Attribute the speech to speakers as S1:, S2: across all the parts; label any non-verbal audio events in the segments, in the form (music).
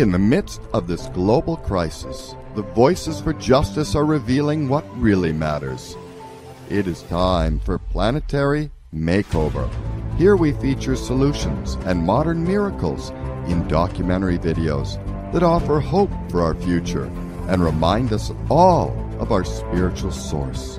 S1: In the midst of this global crisis, the voices for justice are revealing what really matters. It is time for Planetary Makeover. Here we feature solutions and modern miracles in documentary videos that offer hope for our future and remind us all of our spiritual source.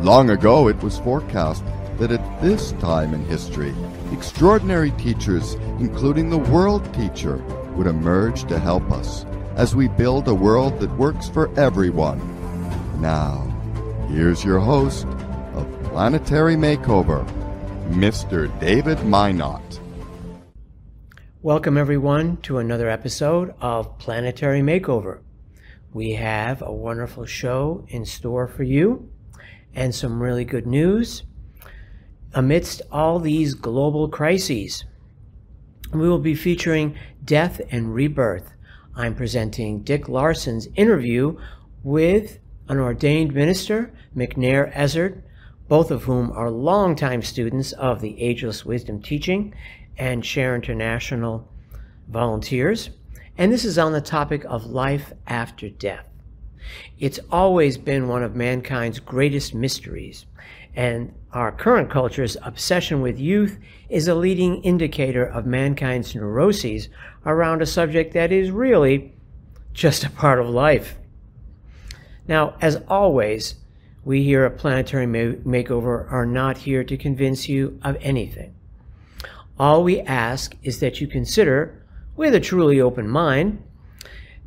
S1: Long ago, it was forecast that at this time in history, extraordinary teachers, including the world teacher, would emerge to help us as we build a world that works for everyone. Now, here's your host of Planetary Makeover, Mr. David Mynott.
S2: Welcome, everyone, to another episode of Planetary Makeover. We have a wonderful show in store for you and some really good news amidst all these global crises. We will be featuring death and rebirth. I'm presenting Dick Larson's interview with an ordained minister, McNair Ezzard, both of whom are longtime students of the Ageless Wisdom teaching and Share International volunteers. And this is on the topic of life after death. It's always been one of mankind's greatest mysteries, and our current culture's obsession with youth is a leading indicator of mankind's neuroses around a subject that is really just a part of life. Now, as always, we here at Planetary Makeover are not here to convince you of anything. All we ask is that you consider, with a truly open mind,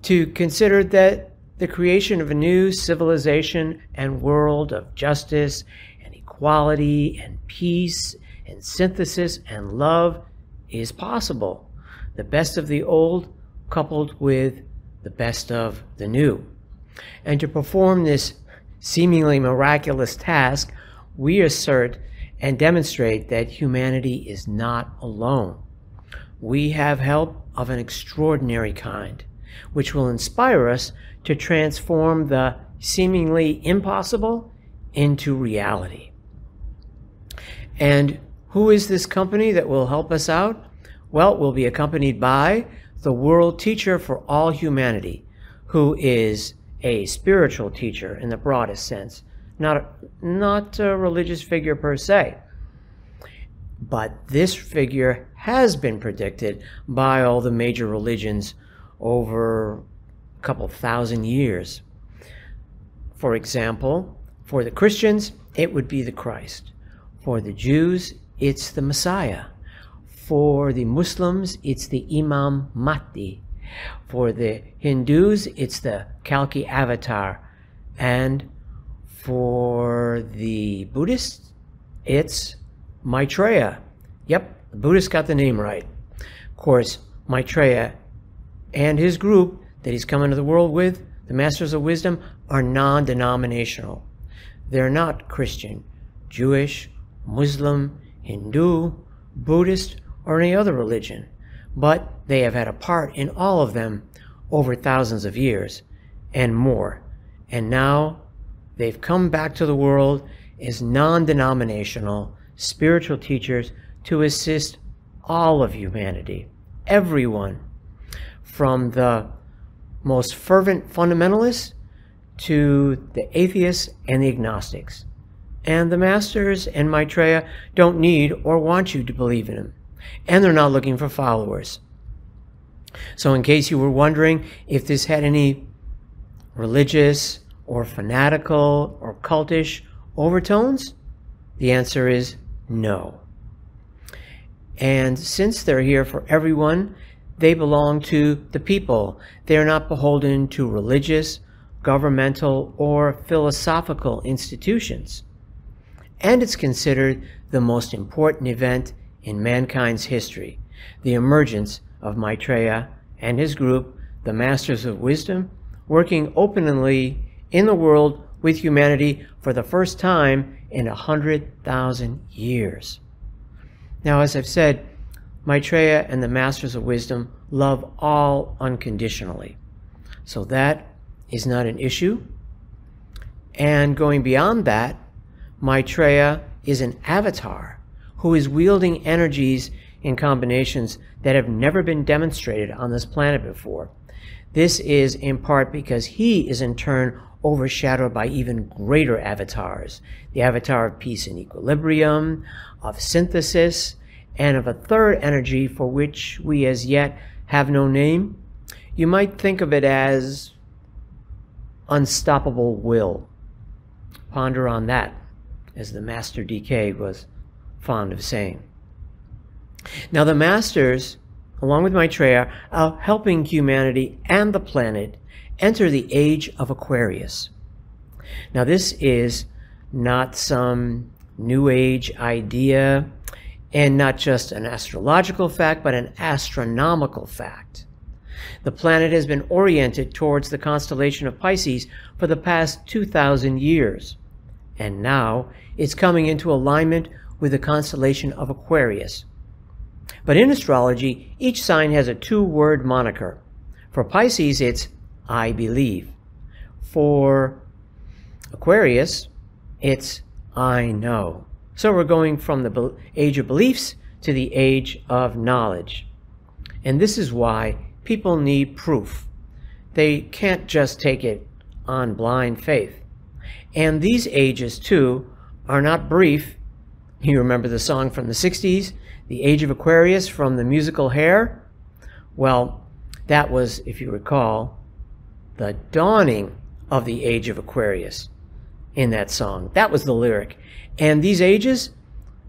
S2: to consider that the creation of a new civilization and world of justice and equality and peace and synthesis and love is possible. The best of the old coupled with the best of the new. And to perform this seemingly miraculous task, we assert and demonstrate that humanity is not alone. We have help of an extraordinary kind, which will inspire us to transform the seemingly impossible into reality. And who is this company that will help us out? Well, we'll be accompanied by the world teacher for all humanity, who is a spiritual teacher in the broadest sense, not a, not a religious figure per se. But this figure has been predicted by all the major religions over a couple thousand years. For example, for the Christians, it would be the Christ. For the Jews, it's the Messiah. For the Muslims, it's the Imam Mahdi. For the Hindus, it's the Kalki avatar. And for the Buddhists, it's Maitreya. Yep, the Buddhists got the name right. Of course, Maitreya and his group that he's come into the world with, the Masters of Wisdom, are non denominational. They're not Christian, Jewish, Muslim, Hindu, Buddhist, or any other religion but they have had a part in all of them over thousands of years and more. And now they've come back to the world as non denominational spiritual teachers to assist all of humanity, everyone, from the most fervent fundamentalists to the atheists and the agnostics. And the masters and Maitreya don't need or want you to believe in him and they're not looking for followers. So, in case you were wondering if this had any religious or fanatical or cultish overtones, the answer is no. And since they're here for everyone, they belong to the people. They are not beholden to religious, governmental, or philosophical institutions. And it's considered the most important event in mankind's history, the emergence of Maitreya and his group, the Masters of Wisdom, working openly in the world with humanity for the first time in a hundred thousand years. Now, as I've said, Maitreya and the Masters of Wisdom love all unconditionally. So that is not an issue. And going beyond that, Maitreya is an avatar who is wielding energies in combinations that have never been demonstrated on this planet before. This is in part because he is in turn overshadowed by even greater avatars the avatar of peace and equilibrium, of synthesis, and of a third energy for which we as yet have no name. You might think of it as unstoppable will. Ponder on that, as the Master DK was fond of saying. Now, the Masters, along with Maitreya, are helping humanity and the planet enter the age of Aquarius. Now, this is not some New Age idea and not just an astrological fact, but an astronomical fact. The planet has been oriented towards the constellation of Pisces for the past 2,000 years, and now it's coming into alignment with the constellation of Aquarius. But in astrology, each sign has a two word moniker. For Pisces, it's I believe. For Aquarius, it's I know. So we're going from the age of beliefs to the age of knowledge. And this is why people need proof. They can't just take it on blind faith. And these ages, too, are not brief. You remember the song from the 60s, The Age of Aquarius from the musical Hair? Well, that was, if you recall, the dawning of the age of Aquarius in that song. That was the lyric. And these ages,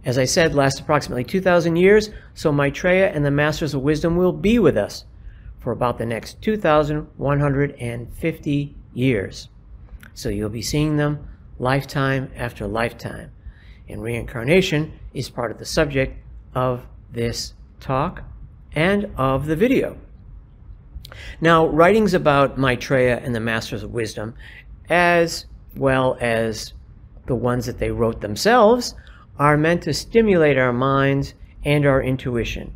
S2: as I said, last approximately 2,000 years, so Maitreya and the Masters of Wisdom will be with us for about the next 2,150 years. So you'll be seeing them lifetime after lifetime. And reincarnation is part of the subject of this talk and of the video. Now, writings about Maitreya and the Masters of Wisdom, as well as the ones that they wrote themselves, are meant to stimulate our minds and our intuition,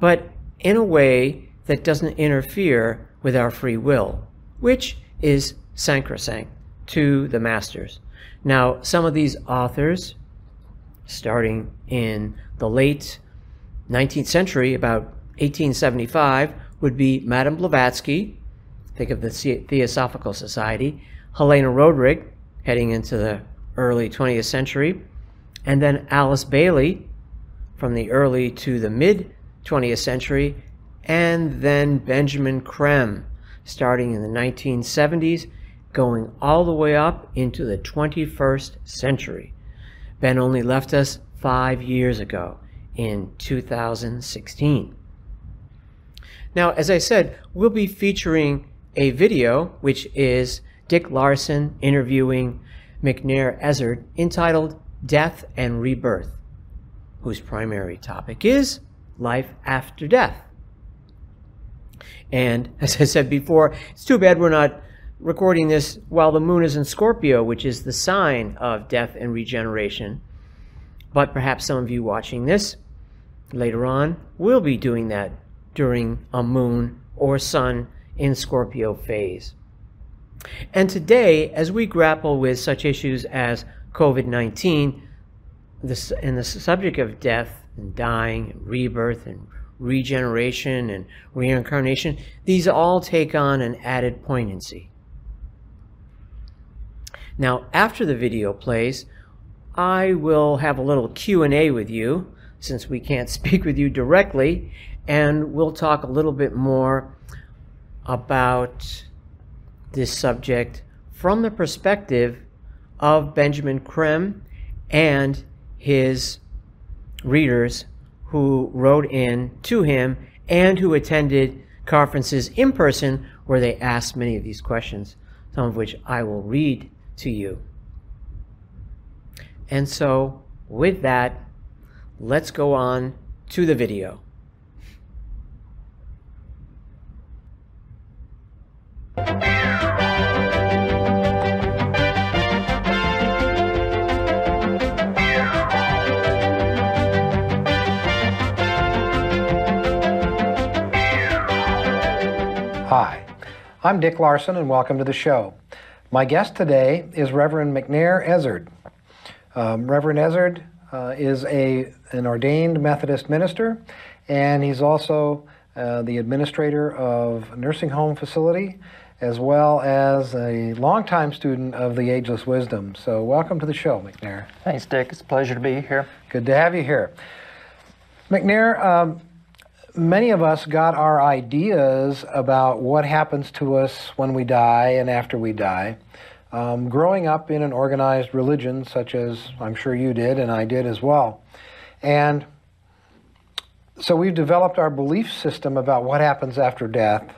S2: but in a way that doesn't interfere with our free will, which is sacrosanct to the masters. Now, some of these authors, starting in the late 19th century, about 1875, would be Madame Blavatsky, think of the Theosophical Society, Helena Roerich, heading into the early 20th century, and then Alice Bailey from the early to the mid 20th century, and then Benjamin Creme, starting in the 1970s, going all the way up into the 21st century. Ben only left us five years ago in 2016. Now, as I said, we'll be featuring a video which is Dick Larson interviewing McNair Ezzard entitled Death and Rebirth, whose primary topic is life after death. And (laughs) as I said before, it's too bad we're not recording this while the moon is in Scorpio, which is the sign of death and regeneration. But perhaps some of you watching this later on will be doing that during a moon or sun in Scorpio phase. And today, as we grapple with such issues as COVID 19 and the subject of death and dying and rebirth and regeneration and reincarnation, these all take on an added poignancy. Now, after the video plays, I will have a little Q&A with you since we can't (laughs) speak with you directly and we'll talk a little bit more about this subject from the perspective of Benjamin Creme and his readers who wrote in to him and who attended conferences in person where they asked many of these questions, some of which I will read to you. And so, with that, let's go on to the video.
S3: Hi, I'm Dick Larson, and welcome to the show. My guest today is Reverend McNair Ezzard. Um, Reverend Ezzard uh, is a, an ordained Methodist minister, and he's also uh, the administrator of a nursing home facility, as well as a longtime student of the Ageless Wisdom. So, welcome to the show, McNair.
S4: Thanks, Dick. It's a pleasure to be here.
S3: Good to have you here. McNair, um, many of us got our ideas about what happens to us when we die and after we die. Um, growing up in an organized religion, such as I'm sure you did and I did as well. And so we've developed our belief system about what happens after death,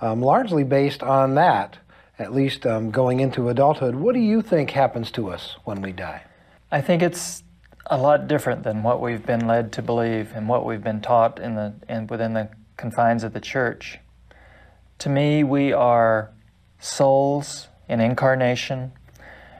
S3: um, largely based on that, at least um, going into adulthood. What do you think happens to us when we die?
S4: I think it's a lot different than what we've been led to believe and what we've been taught in the in, within the confines of the church. To me, we are souls in incarnation,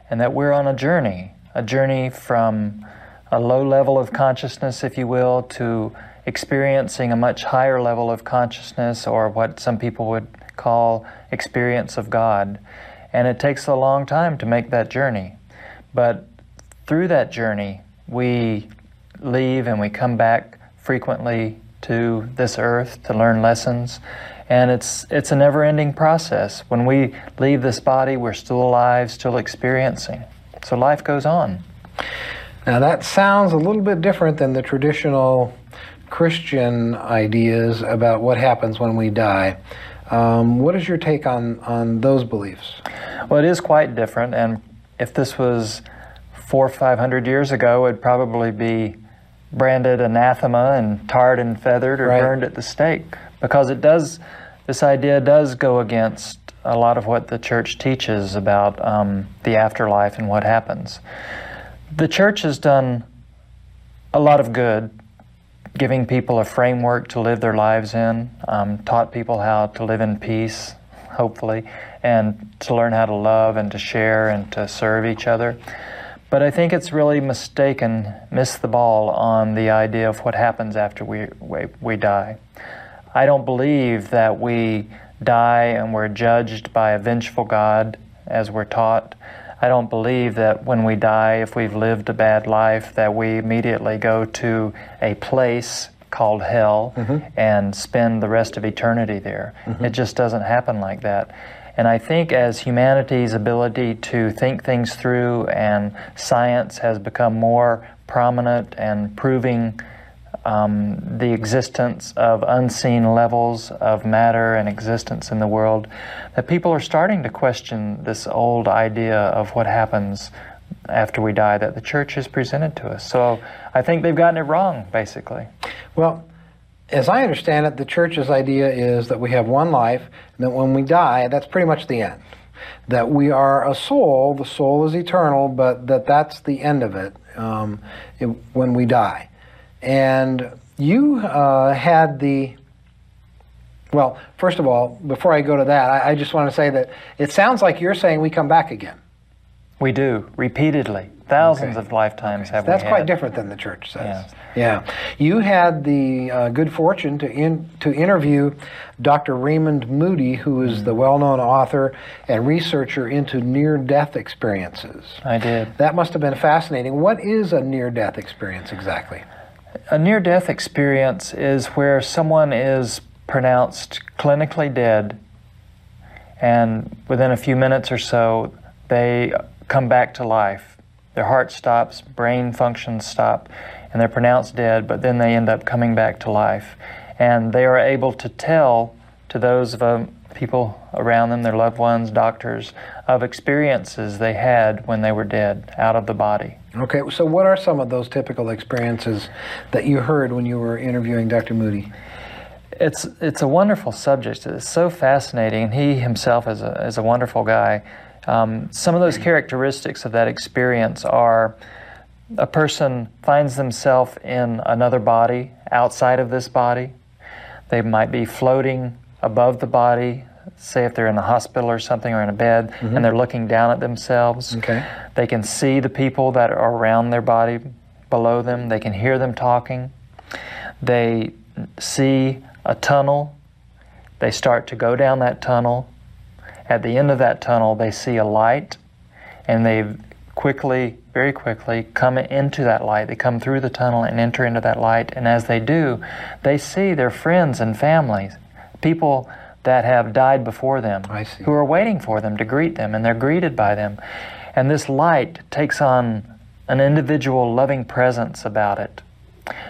S4: and that we're on a journey, a journey from a low level of consciousness, if you will, to experiencing a much higher level of consciousness, or what some people would call experience of God. And it takes a long time to make that journey. But through that journey, we leave and we come back frequently to this earth to learn lessons. And it's, it's a never ending process. When we leave this body, we're still alive, still experiencing. So life goes on.
S3: Now, that sounds a little bit different than the traditional Christian ideas about what happens when we die. Um, what is your take on, on those beliefs?
S4: Well, it is quite different. And if this was four or five hundred years ago, it'd probably be branded anathema and tarred and feathered or
S3: Right.
S4: burned at the stake because it does, this idea does go against a lot of what the church teaches about um, the afterlife and what happens. The church has done a lot of good, giving people a framework to live their lives in, um, taught people how to live in peace, hopefully, and to learn how to love and to share and to serve each other. But I think it's really mistaken, missed the ball on the idea of what happens after we, we, we die. I don't believe that we die and we're judged by a vengeful God as we're taught. I don't believe that when we die, if we've lived a bad life, that we immediately go to a place called hell mm-hmm. and spend the rest of eternity there. Mm-hmm. It just doesn't happen like that. And I think as humanity's ability to think things through and science has become more prominent and proving um, the existence of unseen levels of matter and existence in the world, that people are starting to question this old idea of what happens after we die that the church has presented to us. So I think they've gotten it wrong, basically.
S3: Well, as I understand it, the church's idea is that we have one life, and that when we die, that's pretty much the end. That we are a soul, the soul is eternal, but that that's the end of it, um, it when we die. And you uh, had the well, first of all, before I go to that, I, I just want to say that it sounds like you're saying we come back again.
S4: We do, repeatedly. Thousands
S3: Okay.
S4: of lifetimes have
S3: That's
S4: we
S3: quite different than the church says.
S4: Yes.
S3: Yeah. You had the uh, good fortune to in, to interview Dr. Raymond Moody, who is
S4: Mm-hmm.
S3: the well-known author and researcher into near-death experiences.
S4: I did.
S3: That must have been fascinating. What is a near-death experience exactly?
S4: A near death experience is where someone is pronounced clinically dead, and within a few minutes or so, they come back to life. Their heart stops, brain functions stop, and they're pronounced dead, but then they end up coming back to life. And they are able to tell to those of um, people around them, their loved ones, doctors, of experiences they had when they were dead, out of the body.
S3: Okay, so what are some of those typical experiences that you heard when you were interviewing Dr. Moody?
S4: It's it's a wonderful subject. It's so fascinating, and he himself is a is a wonderful guy. Um, some of those characteristics of that experience are a person finds themselves in another body outside of this body. They might be floating above the body, say if they're in a hospital or something or in a bed, and they're looking down at themselves.
S3: Okay.
S4: They can see the people that are around their body below them. They can hear them talking. They see a tunnel. They start to go down that tunnel. At the end of that tunnel, they see a light, and they quickly, very quickly, come into that light. They come through the tunnel and enter into that light. And as they do, they see their friends and families, people that have died before them, who are waiting for them to greet them, and they're greeted by them. And this light takes on an individual loving presence about it.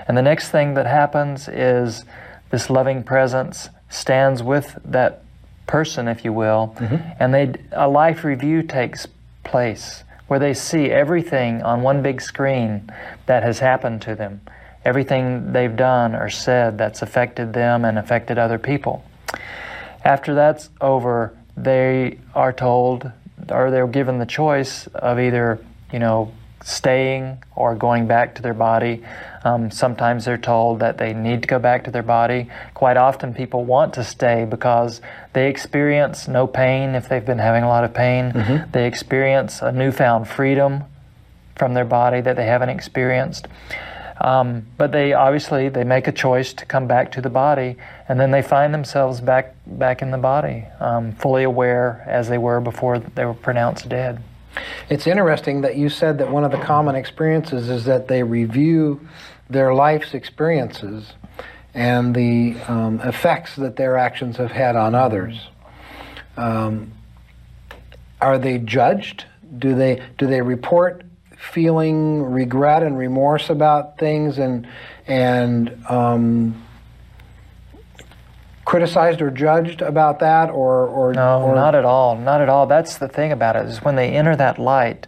S4: And the next thing that happens is this loving presence stands with that person, if you will, mm-hmm. and they a life review takes place where they see everything on one big screen that has happened to them, everything they've done or said that's affected them and affected other people. After that's over, they are told or they're given the choice of either, you know, staying or going back to their body. Um, sometimes they're told that they need to go back to their body. Quite often, people want to stay because they experience no pain if they've been having a lot of pain. They experience a newfound freedom from their body that they haven't experienced. Um, but they obviously they make a choice to come back to the body, and then they find themselves back back in the body, um, fully aware as they were before they were pronounced dead.
S3: It's interesting that you said that one of the common experiences is that they review their life's experiences and the um, effects that their actions have had on others. Um, are they judged? Do they do they report feeling regret and remorse about things and and um, criticized or judged about that or or,
S4: No,
S3: or
S4: not at all. Not at all. That's the thing about it is when they enter that light,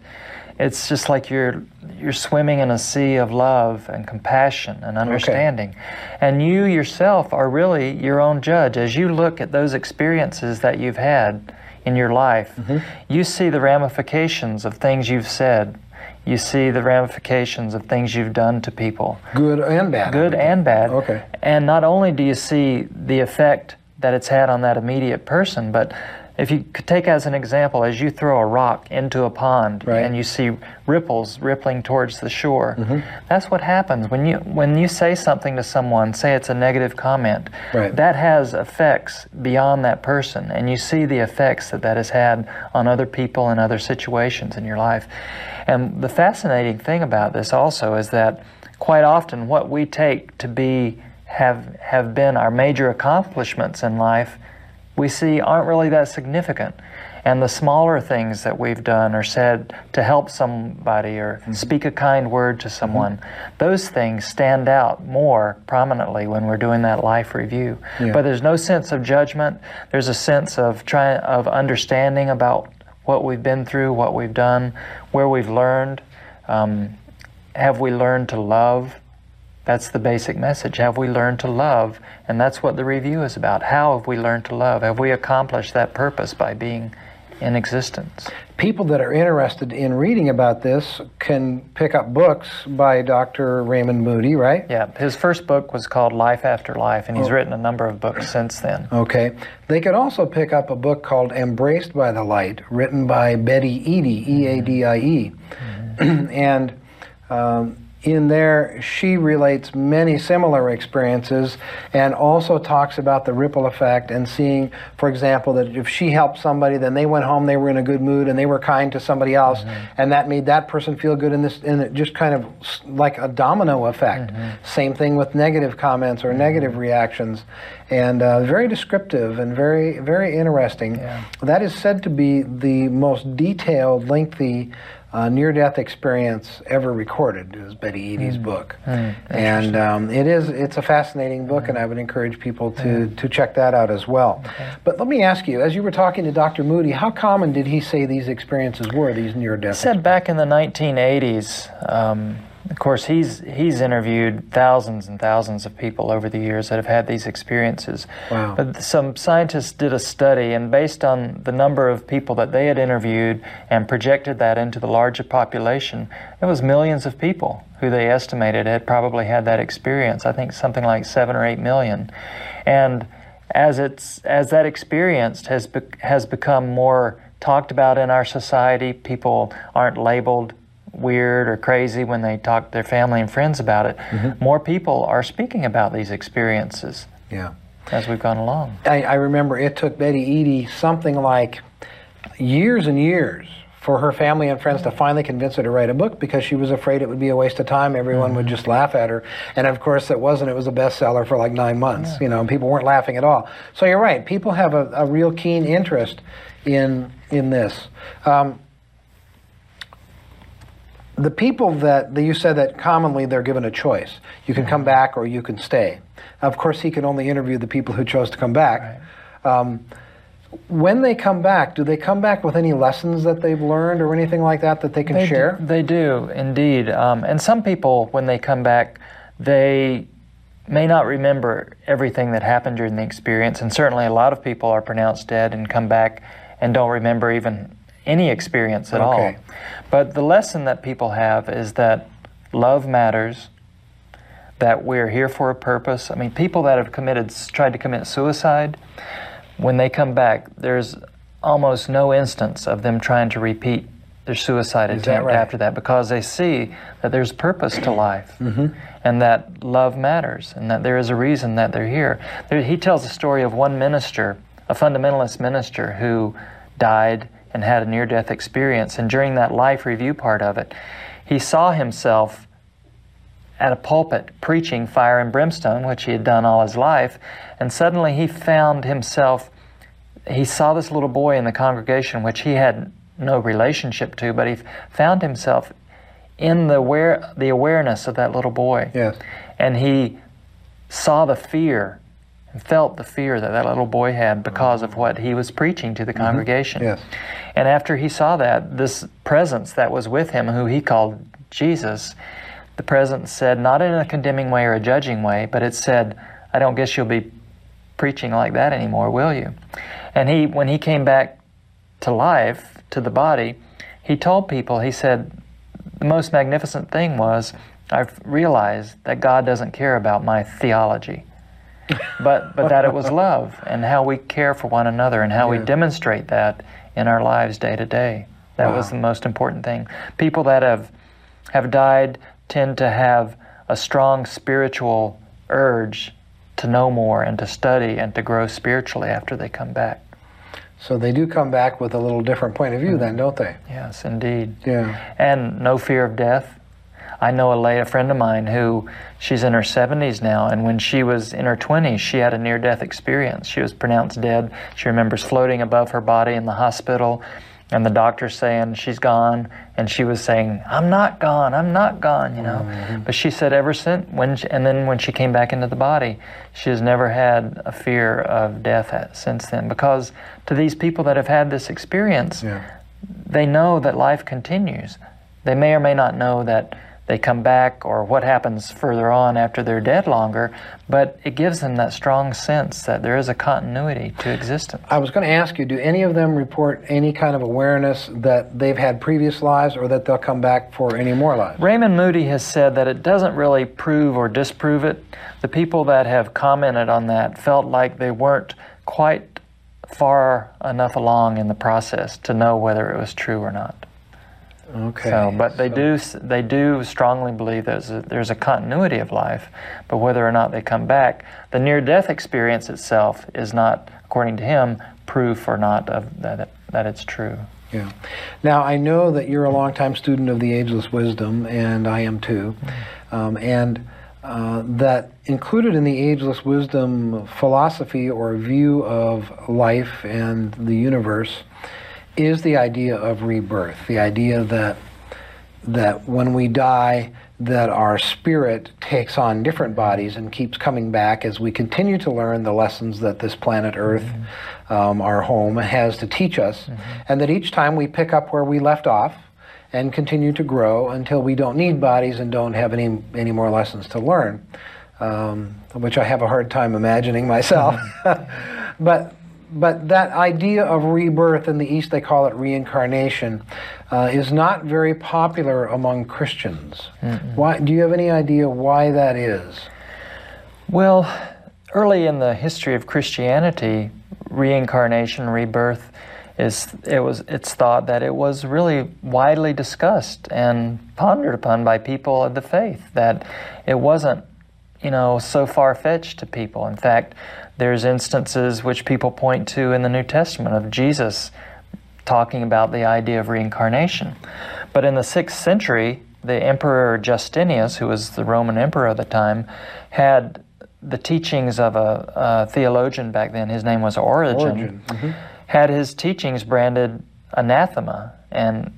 S4: it's just like you're you're swimming in a sea of love and compassion and understanding. And you yourself are really your own judge as you look at those experiences that you've had in your life.
S3: Mm-hmm.
S4: You see the ramifications of things you've said. You see the ramifications of things you've done to people
S3: good and bad.
S4: good and bad.
S3: Okay.
S4: And not only do you see the effect that it's had on that immediate person, but if you could take as an example, as you throw a rock into a pond
S3: Right.
S4: and you see ripples rippling towards the shore,
S3: Mm-hmm.
S4: that's what happens when you when you say something to someone. Say it's a negative comment.
S3: Right.
S4: That has effects beyond that person, and you see the effects that that has had on other people and other situations in your life. And the fascinating thing about this also is that quite often what we take to be have have been our major accomplishments in life we see aren't really that significant. And the smaller things that we've done or said to help somebody or speak a kind word to someone those things stand out more prominently when we're doing that life review.
S3: Yeah.
S4: but there's no sense of judgment. There's a sense of trying of understanding about what we've been through what we've done where we've learned. Um, have we learned to love? That's the basic message. Have we learned to love? And that's what the review is about. How have we learned to love? Have we accomplished that purpose by being in existence?
S3: People that are interested in reading about this can pick up books by Dr. Raymond Moody, right?
S4: Yeah, his first book was called Life After Life, and he's written a number of books since then.
S3: Okay. They could also pick up a book called Embraced by the Light, written by Betty Eadie, E A D I E. (clears throat) And um, in there, she relates many similar experiences and also talks about the ripple effect and seeing, for example, that if she helped somebody, then they went home, they were in a good mood, and they were kind to somebody else, mm-hmm. and that made that person feel good, in this, and it just kind of like a domino effect. Mm-hmm. Same thing with negative comments or negative mm-hmm. reactions, and uh, very descriptive and very, very interesting.
S4: Yeah.
S3: That is said to be the most detailed, lengthy uh, near-death experience ever recorded. Is Betty Eadie's book, and um, it is it's a fascinating book, and I would encourage people to to check that out as well. But let me ask you, as you were talking to Dr. Moody, how common did he say these experiences were? These near-death.
S4: He said back in the 1980s. Um, of course, he's he's interviewed thousands and thousands of people over the years that have had these experiences.
S3: Wow.
S4: But some scientists did a study, and based on the number of people that they had interviewed and projected that into the larger population, it was millions of people who they estimated had probably had that experience. I think something like seven or eight million, and as it's as that experience has be, has become more talked about in our society, people aren't labeled weird or crazy when they talk to their family and friends about it. More people are speaking about these experiences
S3: yeah.
S4: as we've gone along.
S3: I, I remember it took Betty Eadie something like years and years for her family and friends to finally convince her to write a book because she was afraid it would be a waste of time. Everyone would just laugh at her. And of course, it wasn't. It was a bestseller for like nine months, you know, and people weren't laughing at all. So you're right. People have a, a real keen interest in, in this. Um, the people that, that you said that commonly they're given a choice. You can come back or you can stay. Of course, he can only interview the people who chose to come back. Um, when they come back, do they come back with any lessons that they've learned or anything like that that they can
S4: They do-
S3: share?
S4: they do, indeed. Um, and some people, when they come back, they may not remember everything that happened during the experience. And certainly a lot of people are pronounced dead and come back and don't remember even any experience at all. But the lesson that people have is that love matters, that we're here for a purpose. I mean, people that have committed, tried to commit suicide, when they come back, there's almost no instance of them trying to repeat their suicide
S3: Is that
S4: attempt
S3: right?
S4: after that because they see that there's purpose to life
S3: Mm-hmm.
S4: and that love matters and that there is a reason that they're here. There, he tells the story of one minister, a fundamentalist minister, who died and had a near death experience. And during that life review part of it, he saw himself at a pulpit preaching fire and brimstone, which he had done all his life, and suddenly he found himself, he saw this little boy in the congregation, which he had no relationship to, but he found himself in the, aware, the awareness of that little boy.
S3: Yes.
S4: And he saw the fear felt the fear that that little boy had because of what he was preaching to the mm-hmm. congregation.
S3: Yes.
S4: And after he saw that, this presence that was with him, who he called Jesus, the presence said, not in a condemning way or a judging way, but it said, I don't guess you'll be preaching like that anymore, will you? And he, when he came back to life, to the body, he told people, he said, the most magnificent thing was, I've realized that God doesn't care about my theology, but, but that it was love and how we care for one another and how we demonstrate that in our lives day to day. That was the most important thing. People that have, have died tend to have a strong spiritual urge to know more and to study and to grow spiritually after they come back.
S3: So they do come back with a little different point of view, mm-hmm. then, don't they?
S4: Yes, indeed.
S3: Yeah.
S4: and no fear of death. I know a lady, a friend of mine, who she's in her 70s now, and when she was in her 20s, she had a near-death experience. She was pronounced dead. She remembers floating above her body in the hospital, and the doctor saying she's gone, and she was saying, "I'm not gone. I'm not gone," you know. Mm-hmm. But she said ever since when, she, and then when she came back into the body, she has never had a fear of death at, since then, because to these people that have had this experience,
S3: Yeah.
S4: they know that life continues. They may or may not know that they come back or what happens further on after they're dead longer, but it gives them that strong sense that there is a continuity to existence.
S3: I was going to ask you, do any of them report any kind of awareness that they've had previous lives or that they'll come back for any more lives?
S4: Raymond Moody has said that it doesn't really prove or disprove it. The people that have commented on that felt like they weren't quite far enough along in the process to know whether it was true or not.
S3: Okay.
S4: So, but they
S3: So-
S4: do they do strongly believe there's a, there's a continuity of life, but whether or not they come back, the near-death experience itself is not, according to him, proof or not of that that it's true.
S3: Yeah. Now, I know that you're a longtime student of the Ageless Wisdom, and I am too. Um, and uh, that included in the Ageless Wisdom philosophy or view of life and the universe is the idea of rebirth, the idea that that when we die, that our spirit takes on different bodies and keeps coming back as we continue to learn the lessons that this planet Earth, um, our home, has to teach us, and that each time we pick up where we left off and continue to grow until we don't need bodies and don't have any any more lessons to learn, um, which I have a hard time imagining myself. (laughs) but but that idea of rebirth in the East, they call it reincarnation, uh, is not very popular among Christians. Why? Do you have any idea why that is?
S4: Well, early in the history of Christianity, reincarnation, rebirth, is it was it's thought that it was really widely discussed and pondered upon by people of the faith. That it wasn't, you know, so far fetched to people. In fact, there's instances which people point to in the New Testament of Jesus talking about the idea of reincarnation. But in the sixth century, the Emperor Justinius, who was the Roman emperor at the time, had the teachings of a, a theologian back then. His name was Origen.
S3: Origen. Mm-hmm.
S4: Had his teachings branded anathema, and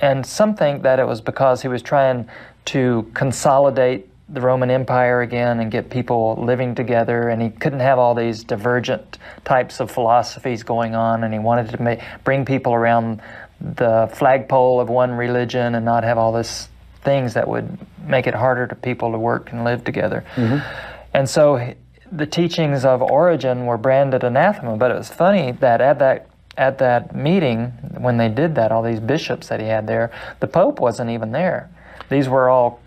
S4: and some think that it was because he was trying to consolidate the Roman Empire again and get people living together, and he couldn't have all these divergent types of philosophies going on, and he wanted to make, bring people around the flagpole of one religion and not have all these things that would make it harder to people to work and live together.
S3: Mm-hmm.
S4: And so the teachings of Origen were branded anathema, but it was funny that at that at that meeting when they did that, all these bishops that he had there, the Pope wasn't even there. These were all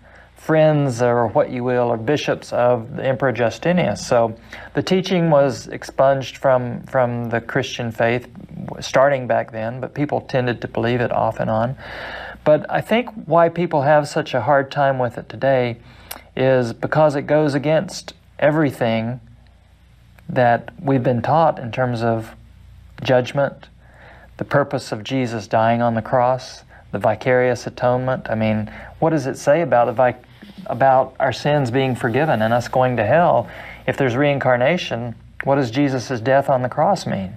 S4: friends or what you will, or bishops of the Emperor Justinian. So the teaching was expunged from, from the Christian faith starting back then, but people tended to believe it off and on. But I think why people have such a hard time with it today is because it goes against everything that we've been taught in terms of judgment, the purpose of Jesus dying on the cross, the vicarious atonement. I mean, what does it say about the vic- about our sins being forgiven and us going to hell, if there's reincarnation, what does Jesus' death on the cross mean?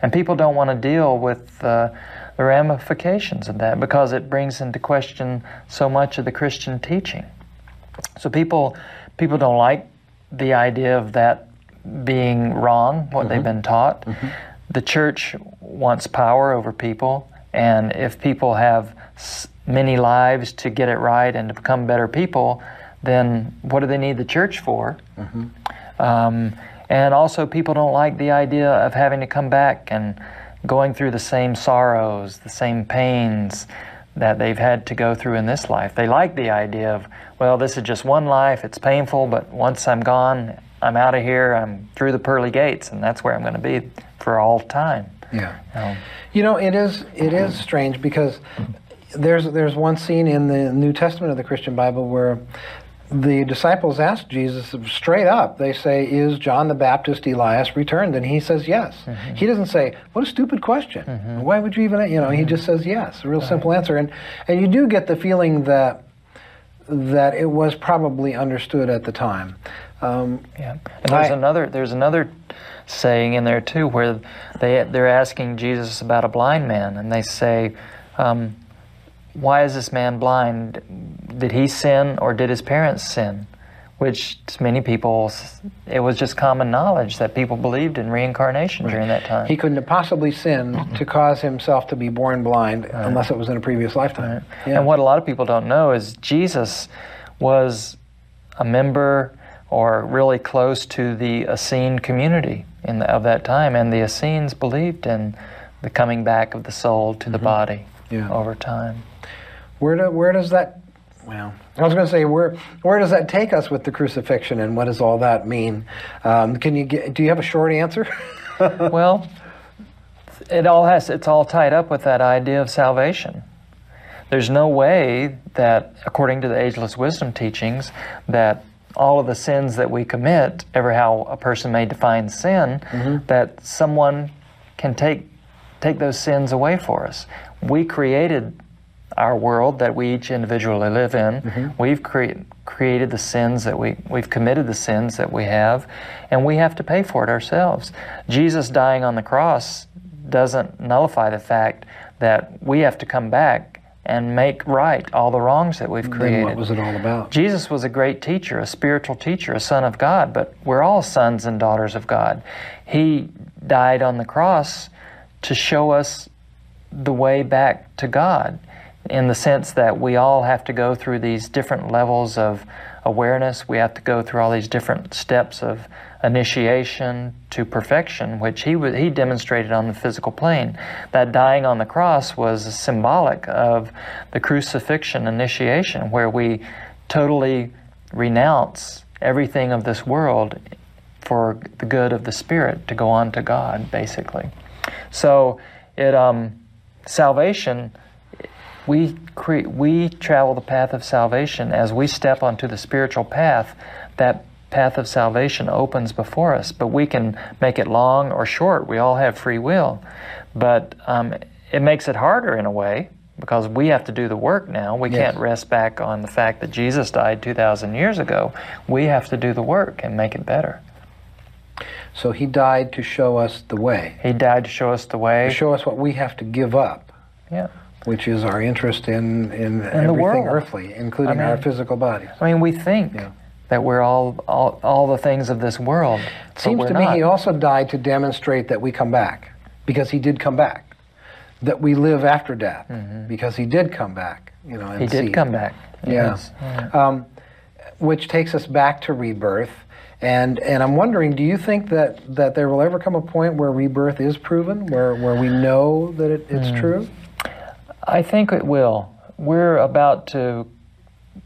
S4: And people don't want to deal with uh, the ramifications of that because it brings into question so much of the Christian teaching. So people people don't like the idea of that being wrong, what mm-hmm. they've been taught. Mm-hmm. The church wants power over people, and if people have many lives to get it right and to become better people, then what do they need the church for? Mm-hmm. Um, and also, people don't like the idea of having to come back and going through the same sorrows, the same pains that they've had to go through in this life. They like the idea of, well, this is just one life, it's painful, but once I'm gone, I'm out of here, I'm through the pearly gates, and that's where I'm going to be for all time.
S3: Yeah. Um, you know, it is it is strange because there's there's one scene in the New Testament of the Christian Bible where the disciples ask Jesus straight up. They say, "Is John the Baptist Elias returned?" And he says, "Yes." Mm-hmm. He doesn't say, "What a stupid question. Mm-hmm. Why would you even?" You know, mm-hmm. he just says, "Yes." A real right. simple answer. And and you do get the feeling that that it was probably understood at the time.
S4: Um, yeah. And there's I, another there's another saying in there too where they they're asking Jesus about a blind man, and they say. Um, why is this man blind? Did he sin or did his parents sin? Which to many people, it was just common knowledge that people believed in reincarnation right. during that time.
S3: He couldn't have possibly sinned to cause himself to be born blind right. unless it was in a previous lifetime. Right.
S4: Yeah. And what a lot of people don't know is Jesus was a member or really close to the Essene community in the, of that time, and the Essenes believed in the coming back of the soul to the mm-hmm. body yeah. over time.
S3: Where, do, where does that, well, I was going to say, where, where does that take us with the crucifixion and what does all that mean? Um, can you get, do you have a short answer? (laughs)
S4: well, it all has, it's all tied up with that idea of salvation. There's no way that, according to the ageless wisdom teachings, that all of the sins that we commit, ever how a person may define sin, mm-hmm. that someone can take take those sins away for us. We created our world that we each individually live in. Mm-hmm. We've cre- created the sins that we, we've committed the sins that we have, and we have to pay for it ourselves. Jesus dying on the cross doesn't nullify the fact that we have to come back and make right all the wrongs that we've created.
S3: Then what was it all about?
S4: Jesus was a great teacher, a spiritual teacher, a son of God, but we're all sons and daughters of God. He died on the cross to show us the way back to God in the sense that we all have to go through these different levels of awareness. We have to go through all these different steps of initiation to perfection, which he, he demonstrated on the physical plane. That dying on the cross was symbolic of the crucifixion initiation, where we totally renounce everything of this world for the good of the spirit to go on to God, basically. So, it um, salvation we, cre- we travel the path of salvation as we step onto the spiritual path. That path of salvation opens before us, but we can make it long or short. We all have free will. But um, it makes it harder in a way because we have to do the work now. We
S3: Yes.
S4: can't rest back on the fact that Jesus died 2,000 years ago. We have to do the work and make it better.
S3: So he died to show us the way,
S4: He died to show us the way.
S3: to show us what we have to give up,
S4: Yeah.
S3: Which is our interest in, in everything
S4: world.
S3: earthly, including
S4: I mean-
S3: our physical bodies.
S4: I mean, we think
S3: Yeah.
S4: that we're all, all all the things of this world.
S3: It seems to me he also died to demonstrate that we come back, because he did come back. That we live after death, because he did come back. You know, and
S4: Mm-hmm. He did
S3: see.
S4: come back.
S3: Yeah.
S4: Yes.
S3: Um, which takes us back to rebirth. And, and I'm wondering, do you think that, that there will ever come a point where rebirth is proven, where, where we know that it, it's
S4: Mm.
S3: true?
S4: I think it will. We're about to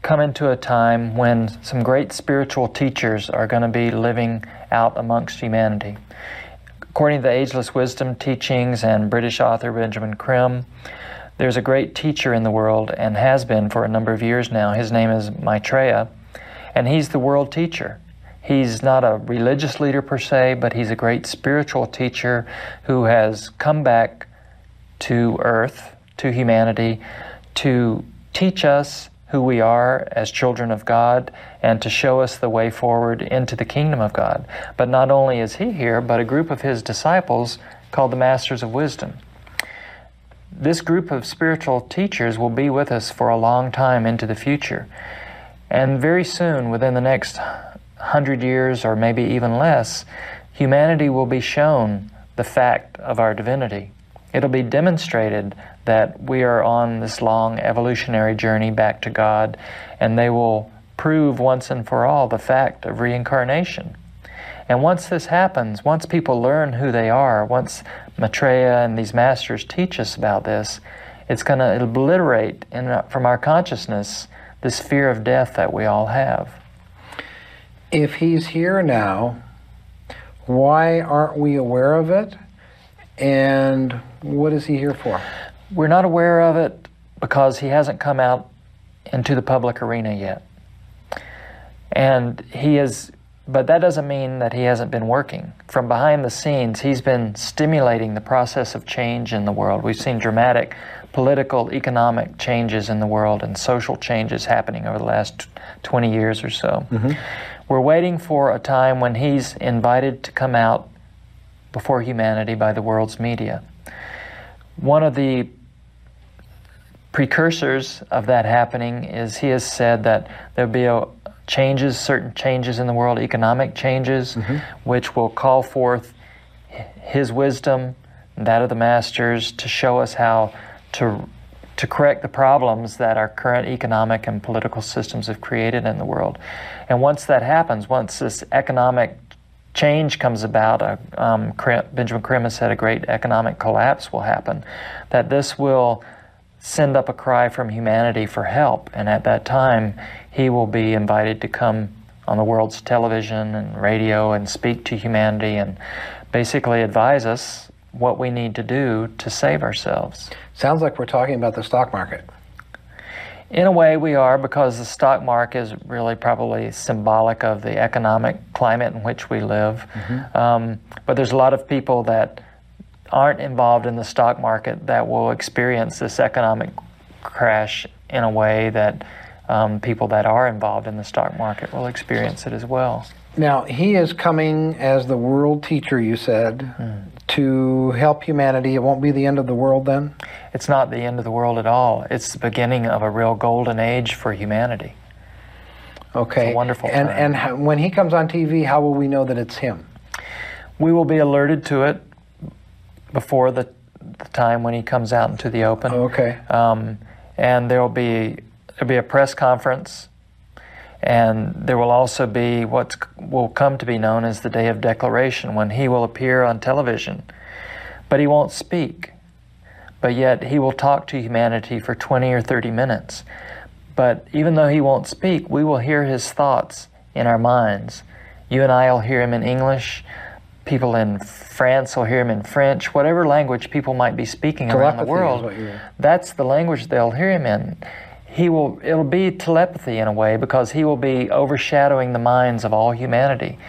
S4: come into a time when some great spiritual teachers are going to be living out amongst humanity. According to the Ageless Wisdom teachings and British author Benjamin Creme, there's a great teacher in the world and has been for a number of years now. His name is Maitreya, and he's the world teacher. He's not a religious leader per se, but he's a great spiritual teacher who has come back to earth, to humanity, to teach us who we are as children of God and to show us the way forward into the kingdom of God. But not only is he here, but a group of his disciples called the Masters of Wisdom. This group of spiritual teachers will be with us for a long time into the future. And very soon, within the next hundred years or maybe even less, humanity will be shown the fact of our divinity. It'll be demonstrated that we are on this long evolutionary journey back to God, and they will prove once and for all the fact of reincarnation. And once this happens, once people learn who they are, once Maitreya and these masters teach us about this, it's going to obliterate in, uh, from our consciousness this fear of death that we all have.
S3: If he's here now, why aren't we aware of it? And what is he here for?
S4: We're not aware of it because he hasn't come out into the public arena yet. And he is, but that doesn't mean that he hasn't been working. From behind the scenes, he's been stimulating the process of change in the world. We've seen dramatic political, economic changes in the world and social changes happening over the last 20 years or so. Mm-hmm. We're waiting for a time when he's invited to come out before humanity by the world's media. One of the precursors of that happening is he has said that there'll be a changes, certain changes in the world, economic changes, which will call forth his wisdom, that of the masters, to show us how to to correct the problems that our current economic and political systems have created in the world. And once that happens, once this economic change comes about, uh, um, Benjamin Creme has said a great economic collapse will happen, that this will send up a cry from humanity for help. And at that time, he will be invited to come on the world's television and radio and speak to humanity and basically advise us what we need to do to save ourselves.
S3: Sounds like we're talking about the stock market.
S4: In a way, we are because the stock market is really probably symbolic of the economic climate in which we live. Um, but there's a lot of people that aren't involved in the stock market that will experience this economic crash in a way that um, people that are involved in the stock market will experience it as well.
S3: Now, he is coming as the world teacher, you said, to help humanity. It won't be the end of the world then?
S4: It's not the end of the world at all. It's the beginning of a real golden age for humanity.
S3: Okay.
S4: It's a wonderful
S3: and,
S4: time.
S3: And when he comes on TV, how will we know that it's him?
S4: We will be alerted to it before the, the time when he comes out into the open.
S3: Okay.
S4: Um, and there will be there'll be a press conference, and there will also be what will come to be known as the Day of Declaration, when he will appear on television, but he won't speak. But yet he will talk to humanity for 20 or 30 minutes. But even though he won't speak, we will hear his thoughts in our minds. You and I will hear him in English. People in France will hear him in French. Whatever language people might be speaking around the world, that's the language they'll hear him in. He will. It'll be telepathy in a way because he will be overshadowing the minds of all humanity,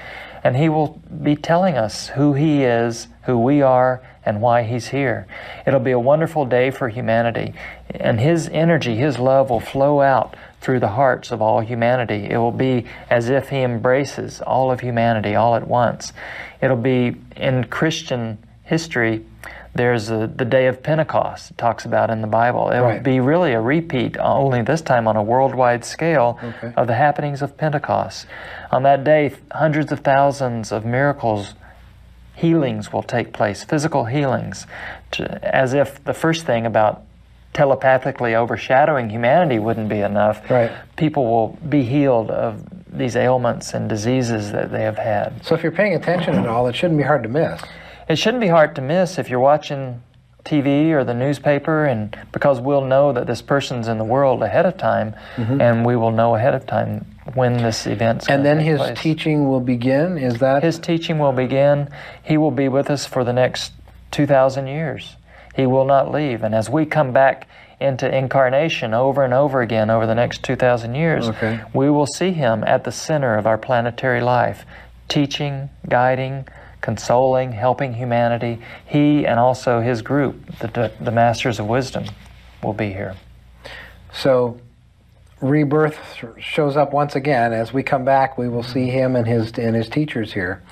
S4: And He will be telling us who He is, who we are, and why He's here. It'll be a wonderful day for humanity. And His energy, His love will flow out through the hearts of all humanity. It will be as if He embraces all of humanity all at once. It'll be in Christian history there's a, the day of Pentecost, it talks about in the Bible. It
S3: Right.
S4: will be really a repeat, only this time on a worldwide scale,
S3: Okay.
S4: of the happenings of Pentecost. On that day, hundreds of thousands of miracles, healings will take place, physical healings, to, as if the first thing about telepathically overshadowing humanity wouldn't be enough.
S3: Right.
S4: People will be healed of these ailments and diseases that they have had.
S3: So if you're paying attention at all, it shouldn't be hard to miss.
S4: It shouldn't be hard to miss if you're watching TV or the newspaper, and because we'll know that this person's in the world ahead of time, and we will know ahead of time when this event's
S3: Mm-hmm. And then his
S4: place.
S3: teaching will begin. Is that
S4: His teaching will begin. He will be with us for the next 2,000 years. He will not leave. And as we come back into incarnation over and over again over the next 2,000 years,
S3: Okay.
S4: we will see him at the center of our planetary life, teaching, guiding, consoling, helping humanity. He and also his group, the, the Masters of Wisdom, will be here.
S3: so? Rebirth shows up once again. As we come back, we will see him and his and his teachers here,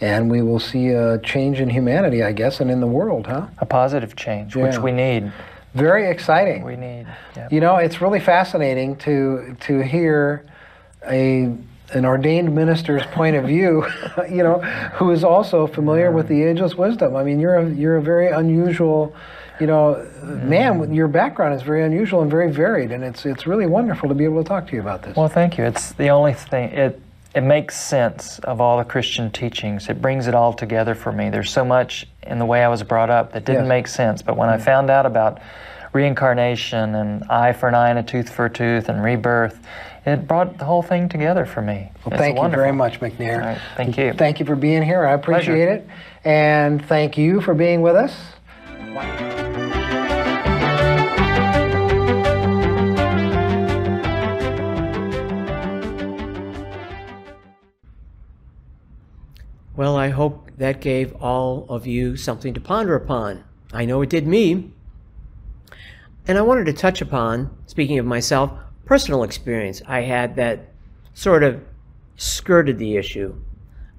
S3: and we will see a change in humanity, I guess, and in the world, huh?
S4: A positive change, which we need.
S3: Very exciting.
S4: We need. Yep.
S3: You know, it's really fascinating to to hear a an ordained minister's point of view, (laughs) you know, who is also familiar with the ageless wisdom. I mean, you're a, you're a very unusual, you know, mm. man. Your background is very unusual and very varied, and it's it's really wonderful to be able to talk to you about this.
S4: Well, thank you. It's the only thing. It it makes sense of all the Christian teachings. It brings it all together for me. There's so much in the way I was brought up that didn't
S3: Yes.
S4: make sense, but when I mm-hmm. found out about reincarnation and eye for an eye and a tooth for a tooth and rebirth, it brought the whole thing together for me.
S3: Well,
S4: It's
S3: thank you very much, McNair.
S4: Right, thank you.
S3: Thank you for being here. I appreciate
S4: Pleasure.
S3: it, and thank you for being with us.
S2: Well, I hope that gave all of you something to ponder upon. I know it did me. And I wanted to touch upon, speaking of myself, personal experience I had that sort of skirted the issue.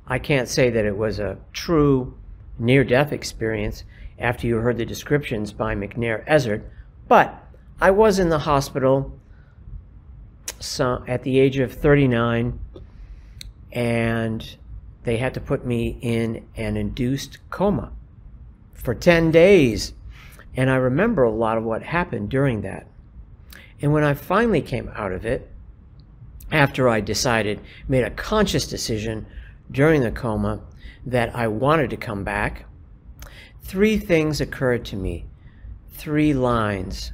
S2: I can't say that it was a true near death experience after you heard the descriptions by McNair Ezzard, but I was in the hospital at the age of 39 and they had to put me in an induced coma for 10 days. And I remember a lot of what happened during that. And when I finally came out of it, after I decided, made a conscious decision during the coma that I wanted to come back, three things occurred to me. Three lines.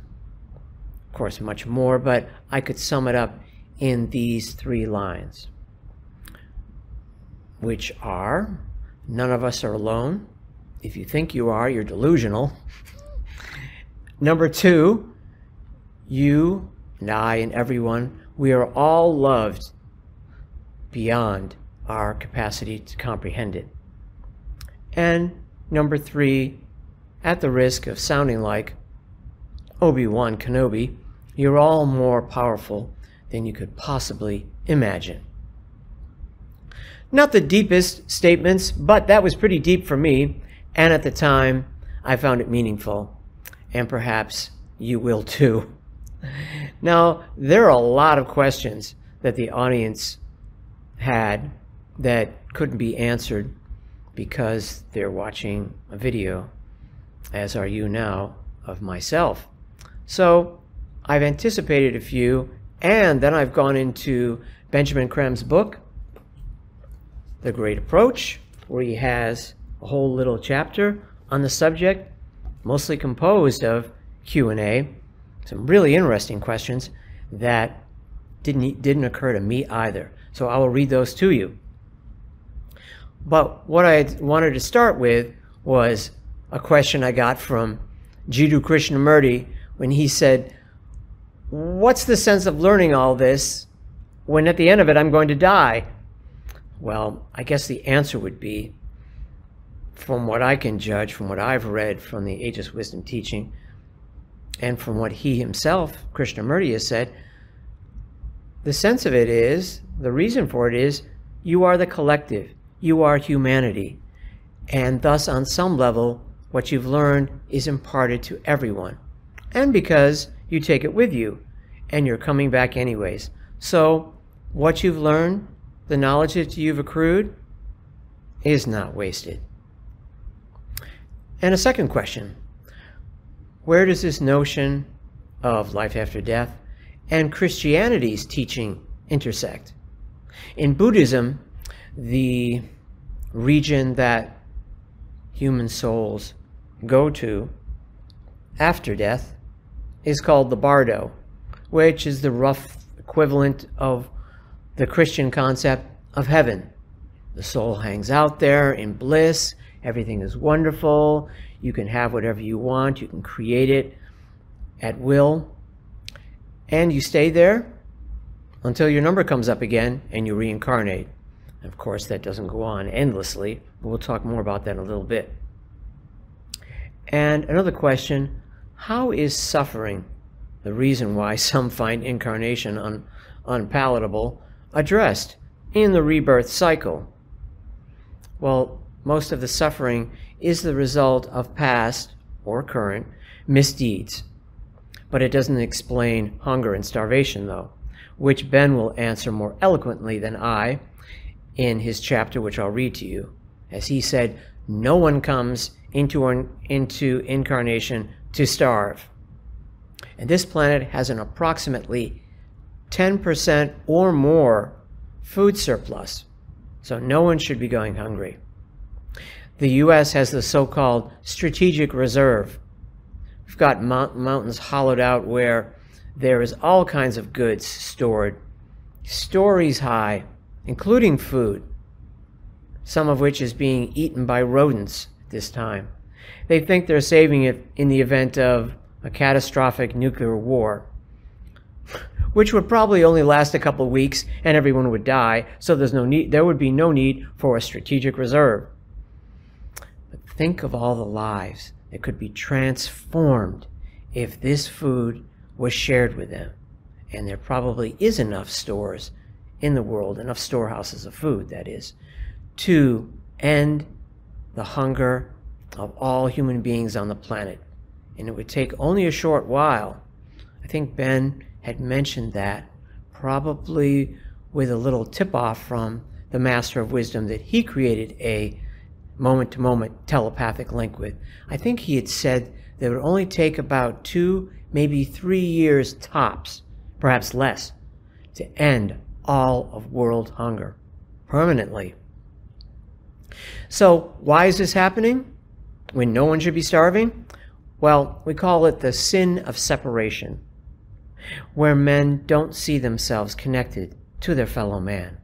S2: Of course, much more, but I could sum it up in these three lines which are none of us are alone. If you think you are, you're delusional. (laughs) Number two, you and I and everyone, we are all loved beyond our capacity to comprehend it. And number three, at the risk of sounding like Obi Wan Kenobi, you're all more powerful than you could possibly imagine. Not the deepest statements, but that was pretty deep for me, and at the time, I found it meaningful, and perhaps you will too. (laughs) Now, there are a lot of questions that the audience had that couldn't be answered because they're watching a video, as are you now, of myself. So, I've anticipated a few, and then I've gone into Benjamin Creme's book, the Great Approach, where he has a whole little chapter on the subject, mostly composed of Q&A, some really interesting questions that didn't didn't occur to me either. So I will read those to you. But what I wanted to start with was a question I got from Jiddu Krishnamurti when he said, "What's the sense of learning all this when at the end of it I'm going to die?" Well, I guess the answer would be from what I can judge, from what I've read from the Ageless Wisdom teaching, and from what he himself, Krishnamurti, has said, the sense of it is, the reason for it is, you are the collective, you are humanity, and thus, on some level, what you've learned is imparted to everyone. And because you take it with you, and you're coming back anyways. So, what you've learned, the knowledge that you've accrued, is not wasted. And a second question Where does this notion of life after death and Christianity's teaching intersect? In Buddhism, the region that human souls go to after death is called the bardo, which is the rough equivalent of the Christian concept of heaven. The soul hangs out there in bliss, everything is wonderful, you can have whatever you want, you can create it at will, and you stay there until your number comes up again and you reincarnate. Of course, that doesn't go on endlessly, but we'll talk more about that in a little bit. And another question how is suffering, the reason why (laughs) some find incarnation un, unpalatable, addressed in the rebirth cycle? Well, most of the suffering is the result of past or current misdeeds. But it doesn't explain hunger and starvation, though, which Ben will answer more eloquently than I in his chapter, which I'll read to you. As he said, no one comes into, into incarnation to starve. And this planet has an approximately 10% or more food surplus. So no one should be going hungry. The U.S. has the so called strategic reserve. We've got mountains hollowed out where there is all kinds of goods stored, stories high, including food, some of which is being eaten by rodents this time. They think they're saving it in the event of a catastrophic nuclear war, which would probably only last a couple of weeks and everyone would die, so there's no need, there would be no need for a strategic reserve. But think of all the lives that could be transformed if this food was shared with them. And there probably is enough stores in the world, enough storehouses of food, that is, to end the hunger of all human beings on the planet. And it would take only a short while. I think Ben had mentioned that, probably with a little tip off from the Master of Wisdom that he created a moment to moment telepathic link with. I think he had said that it would only take about two, maybe three years tops, perhaps less, to end all of world hunger permanently. So, why is this happening when no one should be starving? Well, we call it the sin of separation, where men don't see themselves connected to their fellow man,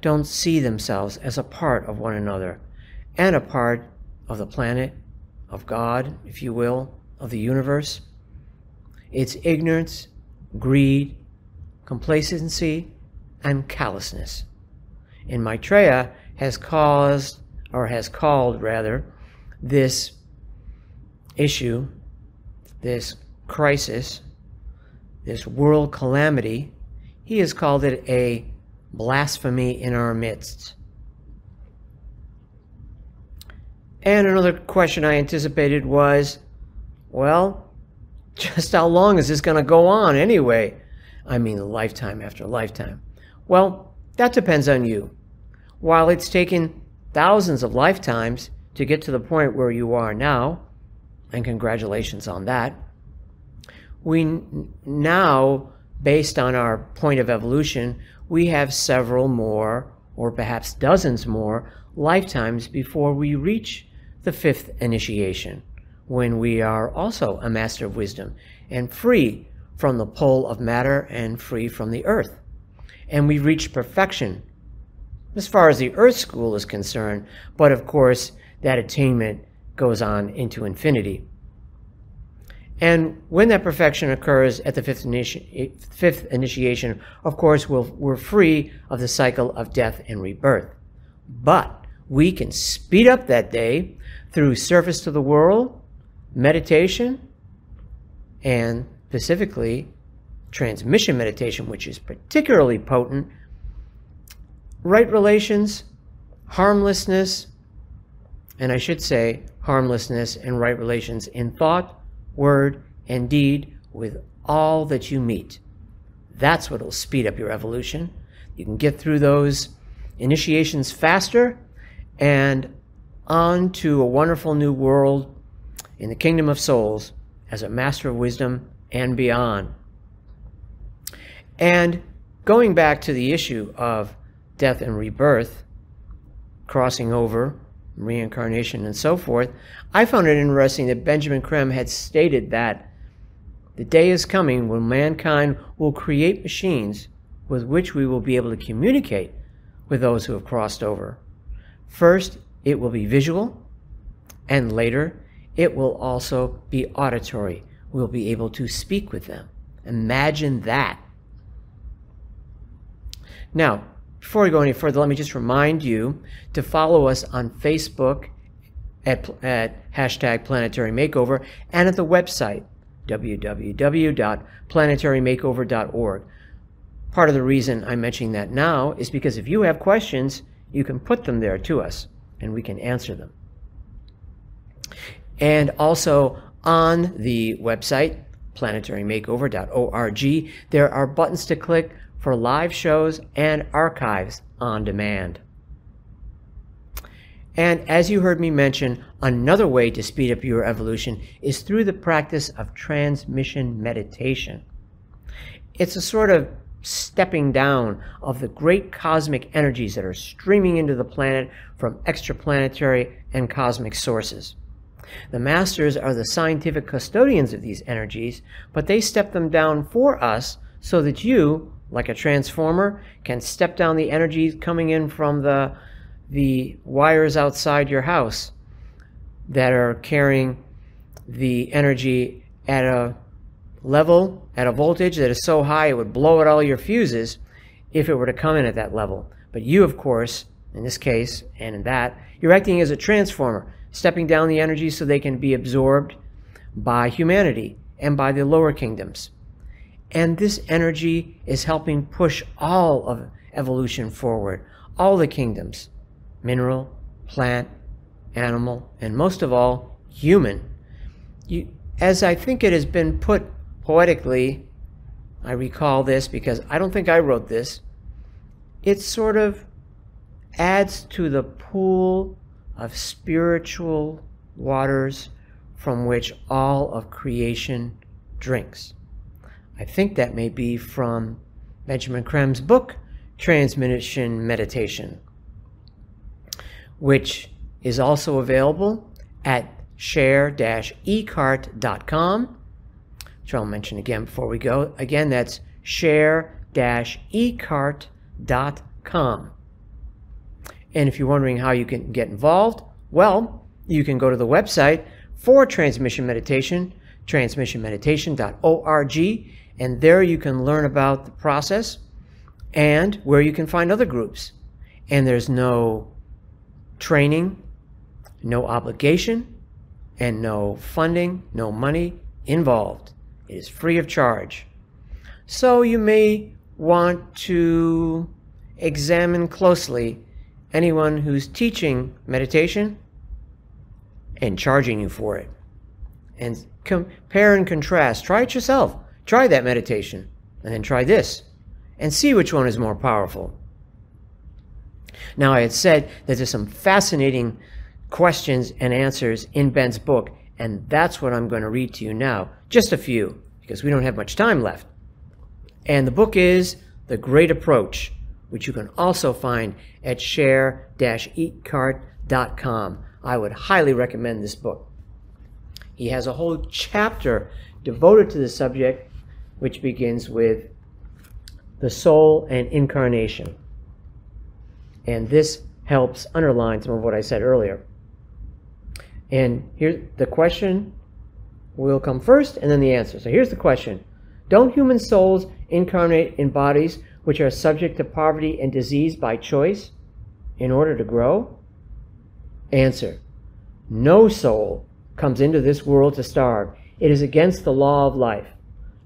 S2: don't see themselves as a part of one another and a part of the planet, of God, if you will, of the universe. It's ignorance, greed, complacency, and callousness. And Maitreya has caused or has called rather, this issue, this crisis, this world calamity, he has called it a blasphemy in our midst. And another question I anticipated was well, just how long is this going to go on anyway? I mean, lifetime after lifetime. Well, that depends on you. While it's taken thousands of lifetimes to get to the point where you are now, and congratulations on that. We now, based on our point of evolution, we have several more, or perhaps dozens more, lifetimes before we reach the fifth initiation, when we are also a master of wisdom and free from the pull of matter and free from the earth. And we reach perfection as far as the Earth School is concerned, but of course, that attainment goes on into infinity. And when that perfection occurs at the fifth, initi- fifth initiation, of course, we we are free of the cycle of death and rebirth. But we can speed up that day through service to the world, meditation, and specifically transmission meditation, which is particularly potent, right relations, harmlessness, and I should say harmlessness and right relations in thought, word, and deed with all that you meet. That's what will speed up your evolution. You can get through those initiations faster and on to a wonderful new world in the kingdom of souls as a master of wisdom and beyond. And going back to the issue of death and rebirth, crossing over, reincarnation, and so forth, I found it interesting that Benjamin Creme had stated that the day is coming when mankind will create machines with which we will be able to communicate with those who have crossed over. First, it will be visual, and later, it will also be auditory. We'll be able to speak with them. Imagine that. Now, before we go any further, let me just remind you to follow us on Facebook at, at hashtag planetary makeover and at the website www.planetarymakeover.org. Part of the reason I'm mentioning that now is because if you have questions, you can put them there to us and we can answer them. And also on the website, planetarymakeover.org, there are buttons to click for live shows and archives on demand. And as you heard me mention, another way to speed up your evolution is through the practice of transmission meditation. It's a sort of stepping down of the great cosmic energies that are streaming into the planet from extraplanetary and cosmic sources. The masters are the scientific custodians of these energies, but they step them down for us so that you, like a transformer, can step down the energies coming in from the, the wires outside your house that are carrying the energy at a level at a voltage that is so high it would blow out all your fuses if it were to come in at that level. But you, of course, in this case and in that, you're acting as a transformer, stepping down the energy so they can be absorbed by humanity and by the lower kingdoms. And this energy is helping push all of evolution forward, all the kingdoms mineral, plant, animal, and most of all, human. You, as I think it has been put poetically, I recall this because I don't think I wrote this. It sort of adds to the pool of spiritual waters from which all of creation drinks. I think that may be from Benjamin Creme's book, Transmission Meditation, which is also available at share-ecart.com which I'll mention again before we go. Again, that's share-ecart.com. And if you're wondering how you can get involved, well, you can go to the website for Transmission Meditation, transmissionmeditation.org, and there you can learn about the process and where you can find other groups. And there's no training, no obligation, and no funding, no money involved. It is free of charge. So you may want to examine closely anyone who's teaching meditation and charging you for it. And compare and contrast. Try it yourself. Try that meditation and then try this and see which one is more powerful. Now, I had said that there's some fascinating questions and answers in Ben's book, and that's what I'm going to read to you now. Just a few, because we don't have much time left. And the book is The Great Approach, which you can also find at share-ecart.com. I would highly recommend this book. He has a whole chapter devoted to the subject, which begins with the soul and incarnation. And this helps underline some of what I said earlier. And here the question will come first and then the answer. So here's the question Don't human souls incarnate in bodies which are subject to poverty and disease by choice? in order to grow? Answer No soul comes into this world to starve. It is against the law of life.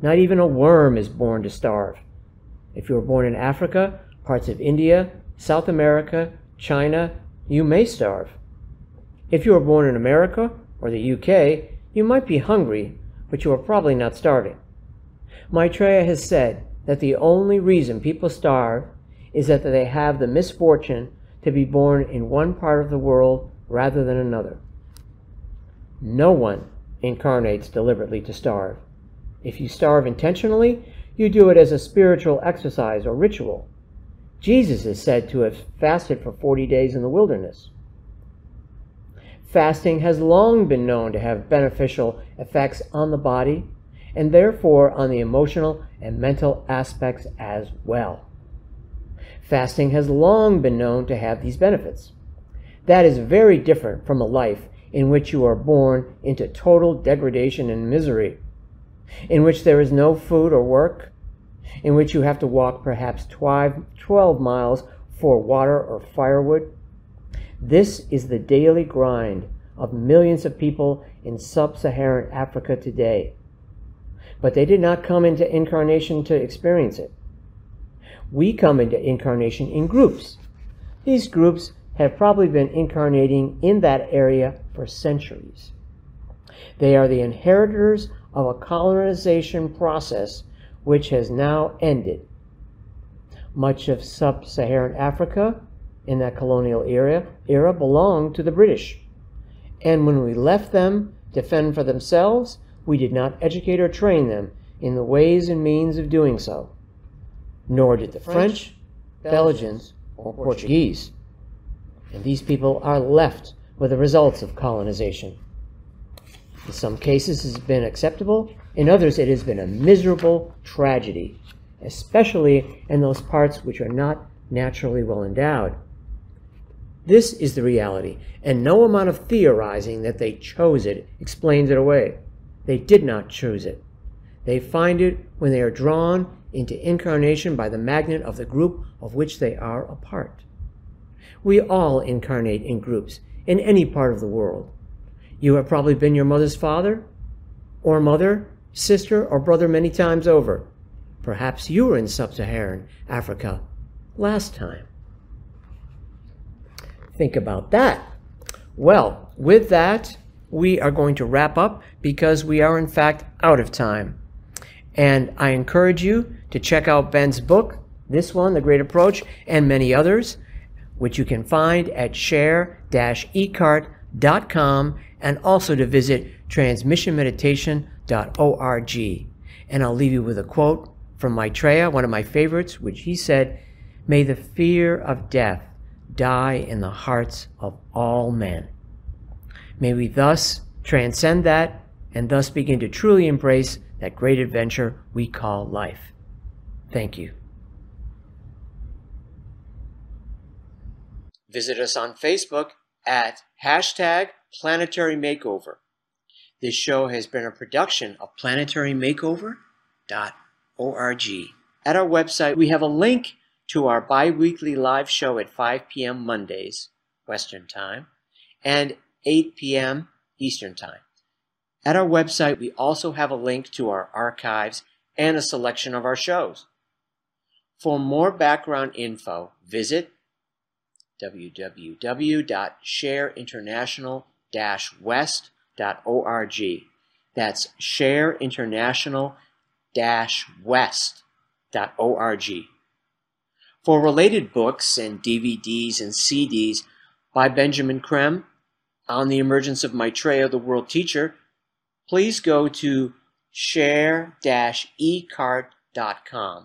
S2: Not even a worm is born to starve. If you were born in Africa, parts of India, South America, China, you may starve. If you were born in America or the UK, you might be hungry, but you are probably not starving. Maitreya has said that the only reason people starve is that they have the misfortune to be born in one part of the world rather than another. No one incarnates deliberately to starve. If you starve intentionally, you do it as a spiritual exercise or ritual. Jesus is said to have fasted for 40 days in the wilderness. Fasting has long been known to have beneficial effects on the body and therefore on the emotional and mental aspects as well. Fasting has long been known to have these benefits. That is very different from a life in which you are born into total degradation and misery, in which there is no food or work, in which you have to walk perhaps 12 miles for water or firewood. This is the daily grind of millions of people in sub Saharan Africa today. But they did not come into incarnation to experience it. We come into incarnation in groups. These groups have probably been incarnating in that area for centuries. They are the inheritors of a colonization process which has now ended. Much of sub Saharan Africa in that colonial era, era belonged to the British. And when we left them to fend for themselves, we did not educate or train them in the ways and means of doing so nor did the French, Belgians, or Portuguese. And these people are left with the results of colonization. In some cases, it has been acceptable. In others, it has been a miserable tragedy, especially in those parts which are not naturally well endowed. This is the reality, and no amount of theorizing that they chose it explains it away. They did not choose it. They find it when they are drawn into incarnation by the magnet of the group of which they are a part. We all incarnate in groups in any part of the world. You have probably been your mother's father, or mother, sister, or brother many times over. Perhaps you were in sub Saharan Africa last time. Think about that. Well, with that, we are going to wrap up because we are, in fact, out of time. And I encourage you to check out Ben's book, this one, The Great Approach, and many others, which you can find at share-ecart.com and also to visit transmissionmeditation.org. And I'll leave you with a quote from Maitreya, one of my favorites, which he said, May the fear of death die in the hearts of all men. May we thus transcend that and thus begin to truly embrace that great adventure we call life. Thank you. Visit us on Facebook at hashtag planetary makeover. This show has been a production of planetarymakeover.org. At our website, we have a link to our bi weekly live show at 5 p.m. Mondays, Western Time, and 8 p.m. Eastern Time. At our website, we also have a link to our archives and a selection of our shows. For more background info, visit www.shareinternational-west.org. That's shareinternational-west.org. For related books and DVDs and CDs by Benjamin Creme on the emergence of Maitreya, the world teacher, please go to share-ecart.com.